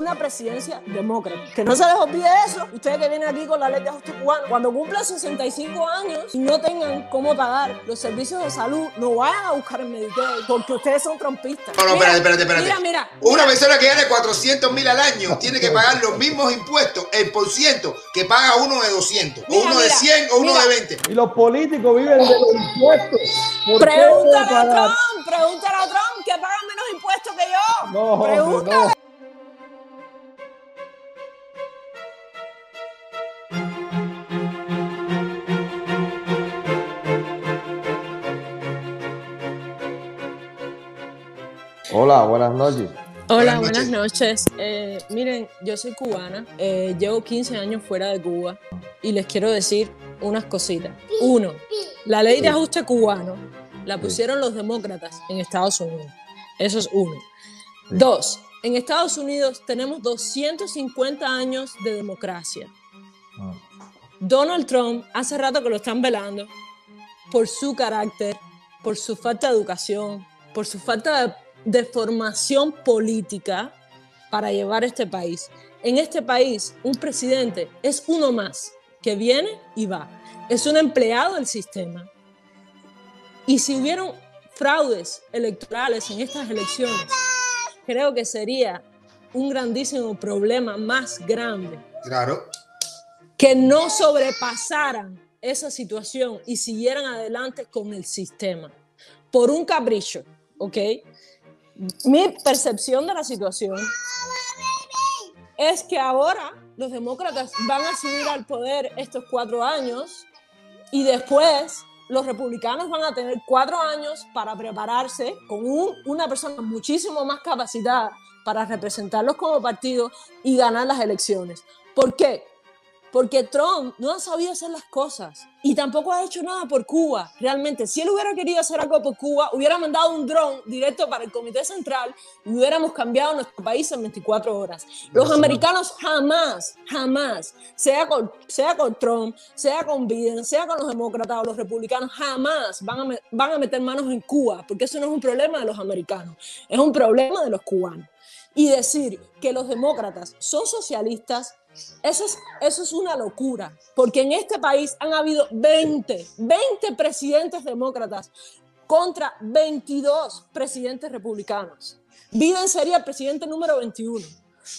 una presidencia demócrata. Que no se les olvide eso. Ustedes que vienen aquí con la ley de ajuste cubano, cuando cumplan 65 años y no tengan cómo pagar los servicios de salud, no vayan a buscar el Medicaid porque ustedes son trompistas. No, no, Mira, espérate, espérate, espérate. Mira, mira. Una persona que gana 400 mil al año tiene que pagar los mismos impuestos, el por ciento, que paga uno de 200, o Mira, uno de mira, 100 o uno mira. de 20. Y los políticos viven de los impuestos. ¿Por qué Pregúntale a Trump, pregúntale a Trump que paga menos impuestos que yo. No, hombre, Pregúntale. no. Hola, buenas noches. Hola, Buenas buenas noches. Eh, miren, yo soy cubana, eh, llevo 15 años fuera de Cuba y les quiero decir unas cositas. Uno, la ley de ajuste cubano la pusieron los demócratas en Estados Unidos. Eso es uno. Dos, en Estados Unidos tenemos 250 años de democracia. Ah. Donald Trump hace rato que lo están velando por su carácter, por su falta de educación, por su falta de, de formación política para llevar este país. En este país, un presidente es uno más que viene y va. Es un empleado del sistema. Y si hubieron fraudes electorales en estas elecciones, creo que sería un grandísimo problema más grande Claro. que no sobrepasaran esa situación y siguieran adelante con el sistema por un capricho, ¿ok? Mi percepción de la situación es que ahora los demócratas van a subir al poder estos cuatro años y después los republicanos van a tener cuatro años para prepararse con un- una persona muchísimo más capacitada para representarlos como partido y ganar las elecciones. ¿Por qué? Porque Trump no ha sabido hacer las cosas y tampoco ha hecho nada por Cuba. Realmente, si él hubiera querido hacer algo por Cuba, hubiera mandado un dron directo para el Comité Central y hubiéramos cambiado nuestro país en 24 horas. Los americanos jamás, jamás, sea con, sea con Trump, sea con Biden, sea con los demócratas o los republicanos, jamás van a, van a meter manos en Cuba, porque eso no es un problema de los americanos, es un problema de los cubanos. Y decir que los demócratas son socialistas eso es, eso es una locura, porque en este país han habido 20, 20 presidentes demócratas contra 22 presidentes republicanos. Biden sería el presidente número 21.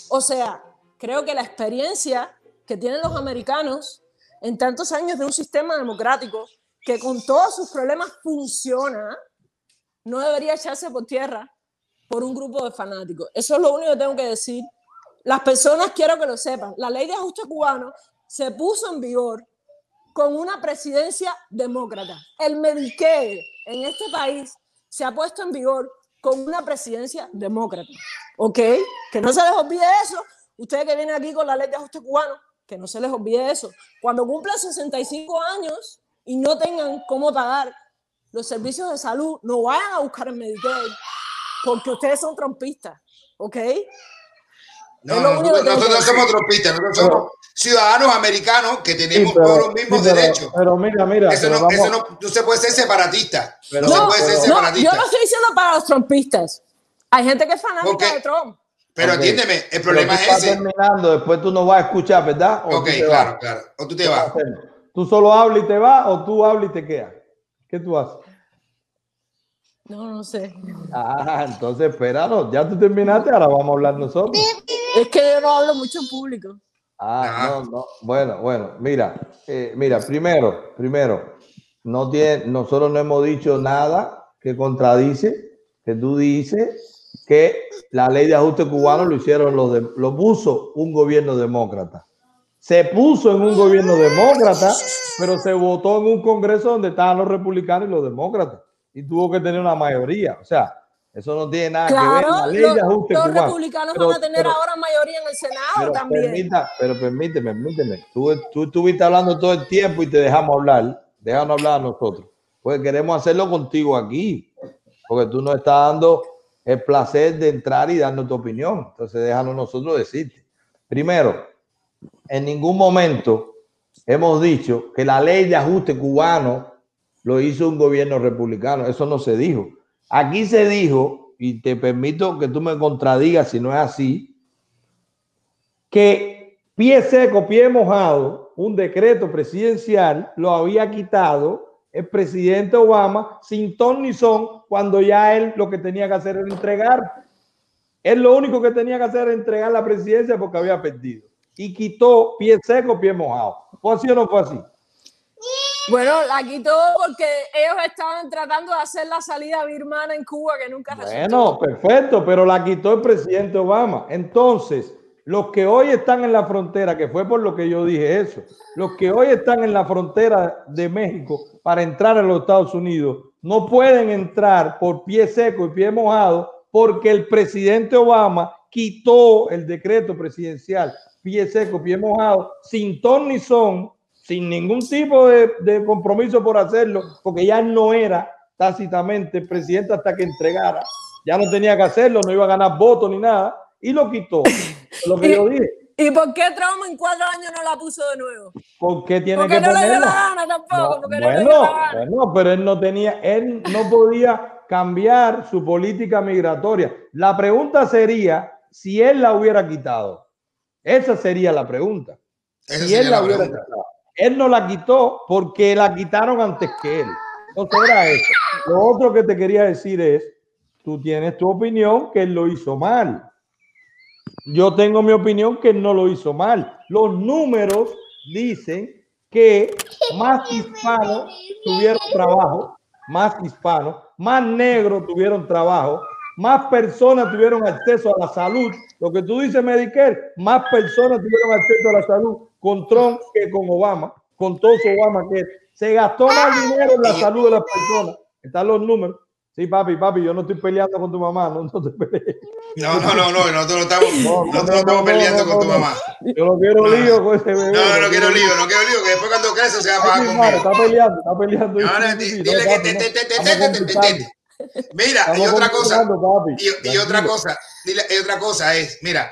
O sea, creo que la experiencia que tienen los americanos en tantos años de un sistema democrático que con todos sus problemas funciona, no debería echarse por tierra por un grupo de fanáticos. Eso es lo único que tengo que decir. Las personas quiero que lo sepan. La ley de ajuste cubano se puso en vigor con una presidencia demócrata. El Medicaid en este país se ha puesto en vigor con una presidencia demócrata. ¿Ok? Que no se les olvide eso. Ustedes que vienen aquí con la ley de ajuste cubano, que no se les olvide eso. Cuando cumplan 65 años y no tengan cómo pagar los servicios de salud, no vayan a buscar el Medicaid porque ustedes son trompistas. ¿Ok? No, tengo que nosotros decir. somos trompistas, nosotros somos ciudadanos americanos que Sí, tenemos pero- todos los mismos sí, pero- derechos. Pero mira, mira. Eso pero no, eso no, no se puede ser separatista. Pero- no, se No, puede ser separatista. yo no estoy diciendo para los trompistas. Hay gente que es fanática de Trump. Pero entiéndeme, el problema tú es ese. terminando, después tú no vas a escuchar, ¿verdad? ¿O Ok, claro, vas? claro. O tú te ¿Qué vas? ¿Tú solo hablas y te vas o tú hablas y te quedas? ¿Qué tú haces? No, no sé. Ah, entonces espéralo, ya tú terminaste, ahora vamos a hablar nosotros. Es que yo no hablo mucho en público. Ah, no, no. Bueno, bueno, mira, eh, mira, primero, primero, no tiene, nosotros no hemos dicho nada que contradice, que tú dices que la ley de ajuste cubano lo hicieron los de, lo puso un gobierno demócrata. Se puso en un gobierno demócrata, pero se votó en un congreso donde estaban los republicanos y los demócratas. Y tuvo que tener una mayoría. O sea, eso no tiene nada que ver. La Claro, ley de ajuste los cubano. republicanos Pero- van a tener pero- ahora mayoría en el Senado pero también. Permita, pero permíteme, permíteme. Tú, tú estuviste hablando todo el tiempo y te dejamos hablar. Déjanos hablar a nosotros. Pues queremos hacerlo contigo aquí. Porque tú nos estás dando el placer de entrar y darnos tu opinión. Entonces déjanos nosotros decirte. Primero, en ningún momento hemos dicho que la ley de ajuste cubano lo hizo un gobierno republicano. Eso no se dijo. Aquí se dijo, y te permito que tú me contradigas si no es así, que pie seco, pie mojado, un decreto presidencial lo había quitado el presidente Obama sin ton ni son cuando ya él lo que tenía que hacer era entregar. Él lo único que tenía que hacer era entregar la presidencia porque había perdido. Y quitó pie seco, pie mojado. ¿Fue así o no fue así? Bueno, la quitó porque ellos estaban tratando de hacer la salida birmana en Cuba que nunca Bueno, perfecto, pero la quitó el presidente Obama. Entonces, los que hoy están en la frontera, que fue por lo que yo dije eso, los que hoy están en la frontera de México para entrar a los Estados Unidos, no pueden entrar por pie seco y pie mojado porque el presidente Obama quitó el decreto presidencial pie seco, pie mojado, sin ton ni son, sin ningún tipo de, compromiso por hacerlo, porque ya no era tácitamente presidente hasta que entregara. Ya no tenía que hacerlo, no iba a ganar votos ni nada, y lo quitó. Lo que yo dije. ¿Y por qué Trump en cuatro años no la puso de nuevo? Porque tiene porque que no ponerla. le dio la gana tampoco. No, bueno, bueno, pero él no tenía, él no podía cambiar su política migratoria. La pregunta sería si él la hubiera quitado. Esa sería la pregunta. si él la, hubiera quitado. Él no la quitó porque la quitaron antes que él. Entonces era eso. Lo otro que te quería decir es, tú tienes tu opinión que él lo hizo mal. Yo tengo mi opinión que él no lo hizo mal. Los números dicen que más hispanos tuvieron trabajo, más hispanos, más negros tuvieron trabajo, más personas tuvieron acceso a la salud. Lo que tú dices, Medicare, más personas tuvieron acceso a la salud con Trump que con Obama, con todo su Obama que se gastó más dinero en la salud de las personas. Están los números. Sí, papi, papi, yo no estoy peleando con tu mamá, no, no te pelees. No, no, no, no, nosotros no estamos, no, nosotros no, estamos peleando con tu mamá. Yo no quiero lío con ese bebé. No, no, no quiero lío, no quiero lío, que después cuando crece se va a pagar conmigo. Está peleando, está peleando. No, dile que te, te, te, te, te, Mira, y otra cosa, y, otra cosa, y otra cosa es, mira,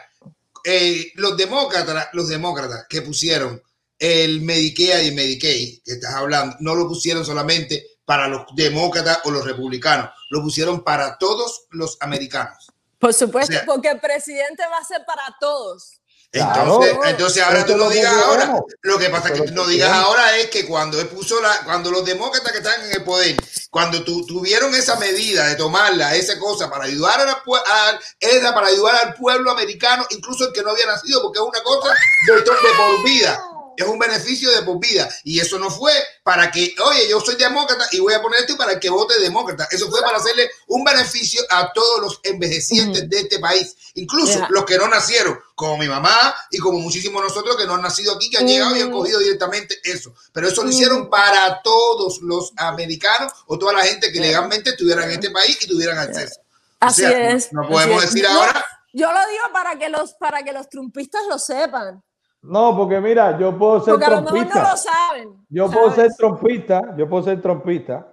eh, los demócratas, los demócratas que pusieron el Medicare y Medicaid, que estás hablando, no lo pusieron solamente para los demócratas o los republicanos, lo pusieron para todos los americanos. Por supuesto, porque el presidente va a ser para todos. Entonces, entonces ahora tú no digas ahora. Lo que pasa es que tú no digas ahora es que cuando él puso la, cuando los demócratas que están en el poder, cuando tu, tuvieron esa medida de tomarla, esa cosa para ayudar a, era para ayudar al pueblo americano, incluso el que no había nacido, porque es una cosa de, de por vida es un beneficio de por vida. Y eso no fue para que, oye, yo soy demócrata y voy a poner esto para que vote demócrata. Eso fue para hacerle un beneficio a todos los envejecientes de este país, incluso los que no nacieron, como mi mamá y como muchísimos nosotros que no han nacido aquí, que han llegado y han cogido directamente eso. Pero eso lo hicieron para todos los americanos o toda la gente que legalmente estuviera en este país y tuvieran acceso. Así es. No, podemos decir ahora. Yo lo digo para que los, para que los trumpistas lo sepan. No, porque mira, yo puedo ser trompista. No lo saben, yo puedo ser trompista, yo puedo ser trompista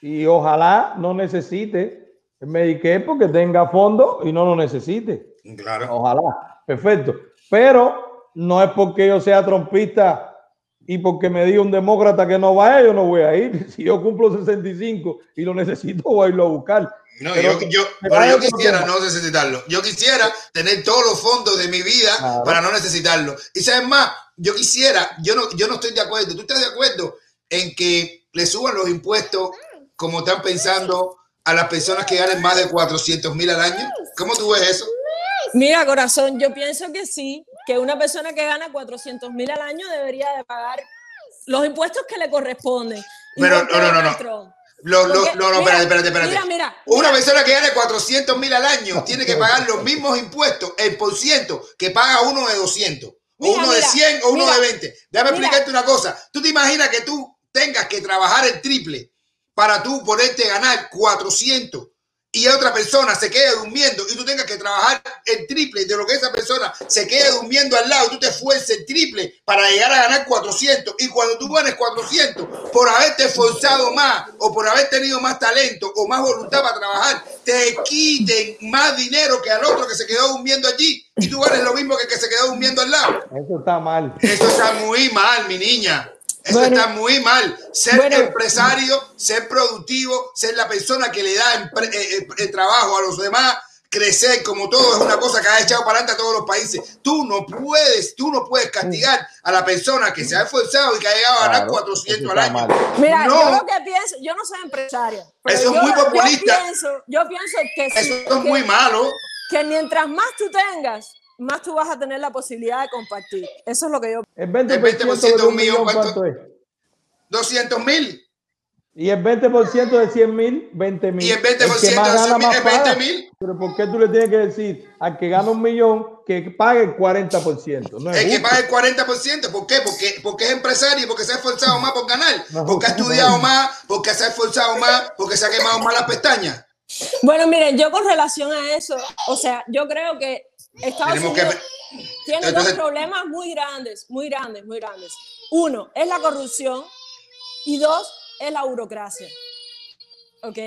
y ojalá no necesite el Medicare porque tenga fondo y no lo necesite. Claro. Ojalá. Perfecto. Pero no es porque yo sea trompista y porque me diga un demócrata que no vaya, yo no voy a ir. Si yo cumplo 65 y lo necesito, voy a irlo a buscar. No, yo, yo, pero yo quisiera no necesitarlo. Yo quisiera tener todos los fondos de mi vida para no necesitarlo. Y sabes más, yo quisiera, yo no, yo no estoy de acuerdo. ¿Tú estás de acuerdo en que le suban los impuestos como están pensando a las personas que ganen más de 400 mil al año? ¿Cómo tú ves eso? Mira, corazón, yo pienso que sí, que una persona que gana 400 mil al año debería de pagar los impuestos que le corresponden. Pero no, no, no, no. Lo, lo, no, no, espérate, espérate, espérate. Mira, mira, Una persona que gane 400 mil al año tiene que pagar los mismos impuestos, el por ciento que paga uno de 200, o uno de 100 o uno de 20. Déjame explicarte una cosa. Tú te imaginas que tú tengas que trabajar el triple para tú poderte ganar 400 y otra persona se quede durmiendo y tú tengas que trabajar el triple de lo que esa persona se quede durmiendo al lado y tú te esfuerces el triple para llegar a ganar 400 y cuando tú ganes 400 por haberte esforzado más o por haber tenido más talento o más voluntad para trabajar te quiten más dinero que al otro que se quedó durmiendo allí y tú ganes lo mismo que el que se quedó durmiendo al lado. Eso está mal. Eso está muy mal, mi niña. Eso está muy mal. Ser empresario, ser productivo, ser la persona que le da el eh, eh, trabajo a los demás, crecer como todo es una cosa que ha echado para adelante a todos los países. Tú no puedes, tú no puedes castigar a la persona que se ha esforzado y que ha llegado a ganar 400 al año. Mira, yo lo que pienso, yo no soy empresaria. Eso es muy populista. Yo pienso, yo pienso que eso es muy malo. Que mientras más tú tengas, más tú vas a tener la posibilidad de compartir. Eso es lo que yo. El 20%, el 20 de un millón, ¿cuánto es? 200 mil. Y el 20% de 100 mil, 20 mil. Y el 20% de 100 mil es 20 mil. Pero ¿por qué tú le tienes que decir al que gana un millón que pague el 40%? No es, que pague el 40%. ¿Por qué? Porque, porque es empresario, porque se ha esforzado más por ganar, porque ha estudiado más, porque se ha esforzado más, porque se ha quemado más las pestañas. Bueno, miren, yo con relación a eso, o sea, yo creo que Estados Unidos tiene dos problemas muy grandes, muy grandes, muy grandes. Uno es la corrupción y dos es la burocracia. ¿Ok?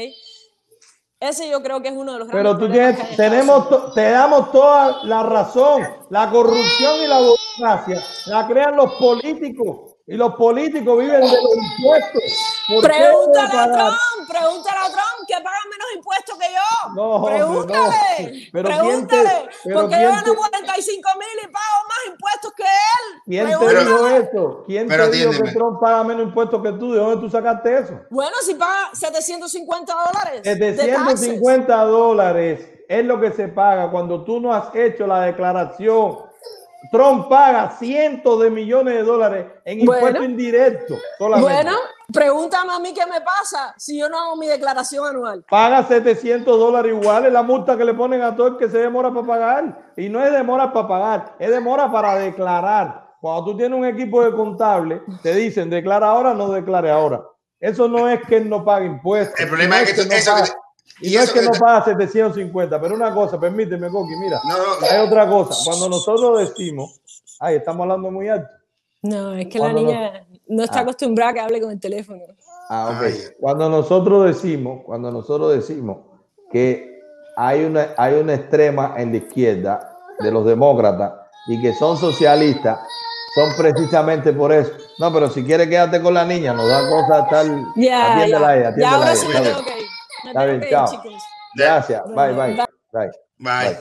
Ese yo creo que es uno de los Pero tú tienes, tenemos, te damos toda la razón. La corrupción y la burocracia la crean los políticos. Y los políticos viven de los impuestos. Pregúntale a Trump, pregúntale a Trump que paga menos impuestos que yo. No, pregúntale, no. pregúntale. porque yo gano 45 mil y pago más impuestos que él. ¿Quién te dijo eso? ¿Quién te dijo que Trump paga menos impuestos que tú? ¿De dónde tú sacaste eso? Bueno, si paga 750 dólares. 750 dólares es lo que se paga cuando tú no has hecho la declaración Trump paga cientos de millones de dólares en impuestos indirectos. Bueno, pregúntame a mí qué me pasa si yo no hago mi declaración anual. Paga 700 dólares igual, es la multa que le ponen a todo el que se demora para pagar. Y no es demora para pagar, es demora para declarar. Cuando tú tienes un equipo de contable, te dicen declara ahora, no declare ahora. Eso no es que él no pague impuestos. El problema es, que, eso, y, no es que no paga 750, pero una cosa, permíteme, Coqui, mira, hay otra cosa. Cuando nosotros decimos, ay, estamos hablando muy alto. No, es que la niña no está ah. acostumbrada a que hable con el teléfono. Ah, ok. Cuando nosotros decimos, cuando nosotros decimos que hay una, hay una extrema en la izquierda de los demócratas y que son socialistas, son precisamente por eso. No, pero si quieres quédate con la niña, nos da cosas tal. Ya, ya. ya ahora sí Está bien, chao. Gracias. Bye, bye, bye, bye.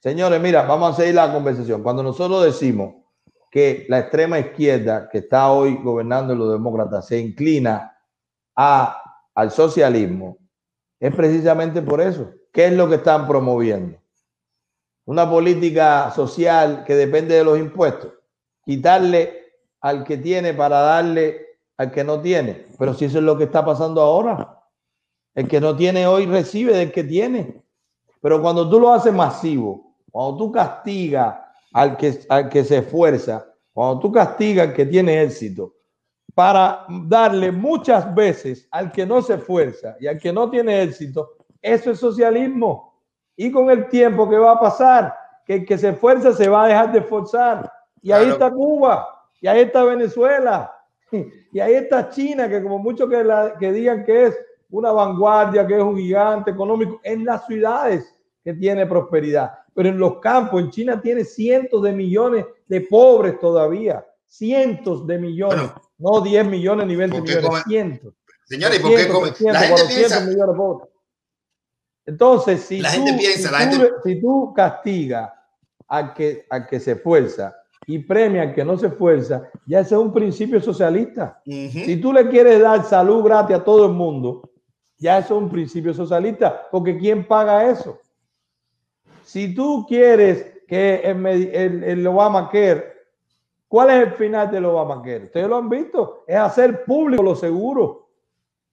Señores, mira, vamos a seguir la conversación. Cuando nosotros decimos que la extrema izquierda que está hoy gobernando los demócratas se inclina a, al socialismo, es precisamente por eso. ¿Qué es lo que están promoviendo? Una política social que depende de los impuestos. Quitarle al que tiene para darle al que no tiene. Pero si eso es lo que está pasando ahora. El que no tiene hoy recibe del que tiene. Pero cuando tú lo haces masivo, cuando tú castigas al que, al que se esfuerza, cuando tú castigas al que tiene éxito, para darle muchas veces al que no se esfuerza y al que no tiene éxito, eso es socialismo. Y con el tiempo que va a pasar, que el que se esfuerza se va a dejar de esforzar. Y ahí está Cuba, y ahí está Venezuela, y ahí está China, que como muchos que, que digan que es una vanguardia, que es un gigante económico, en las ciudades que tiene prosperidad. Pero en los campos, en China tiene cientos de millones de pobres todavía. Cientos de millones. no 10 millones ni 20 millones, cientos. Señores, ¿por qué come? La gente piensa... Millones de pobres. Entonces, si, la tú, gente piensa, la gente... si tú castigas al que, al que se esfuerza y premia al que no se esfuerza, ya ese es un principio socialista. Si tú le quieres dar salud gratis a todo el mundo, ya eso es un principio socialista, porque ¿quién paga eso? Si tú quieres que el, el, el ¿cuál es el final del Obamacare? Ustedes lo han visto, es hacer público lo seguro.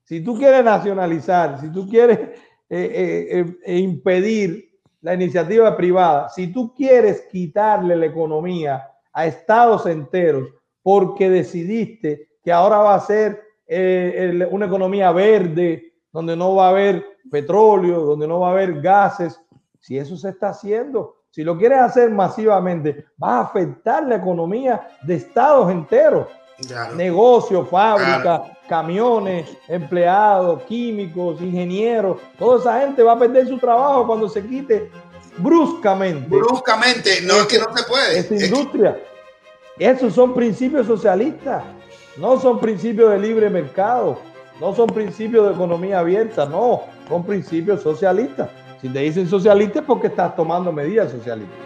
Si tú quieres nacionalizar, si tú quieres eh, eh, eh, impedir la iniciativa privada, si tú quieres quitarle la economía a estados enteros porque decidiste que ahora va a ser una economía verde, donde no va a haber petróleo, donde no va a haber gases. Si eso se está haciendo, si lo quieres hacer masivamente, va a afectar la economía de estados enteros. Negocios, fábricas, camiones, empleados, químicos, ingenieros, toda esa gente va a perder su trabajo cuando se quite bruscamente. Bruscamente, no es que no se puede. Esa industria. Esos son principios socialistas, no son principios de libre mercado. No son principios de economía abierta, no, son principios socialistas. Si te dicen socialista es porque estás tomando medidas socialistas.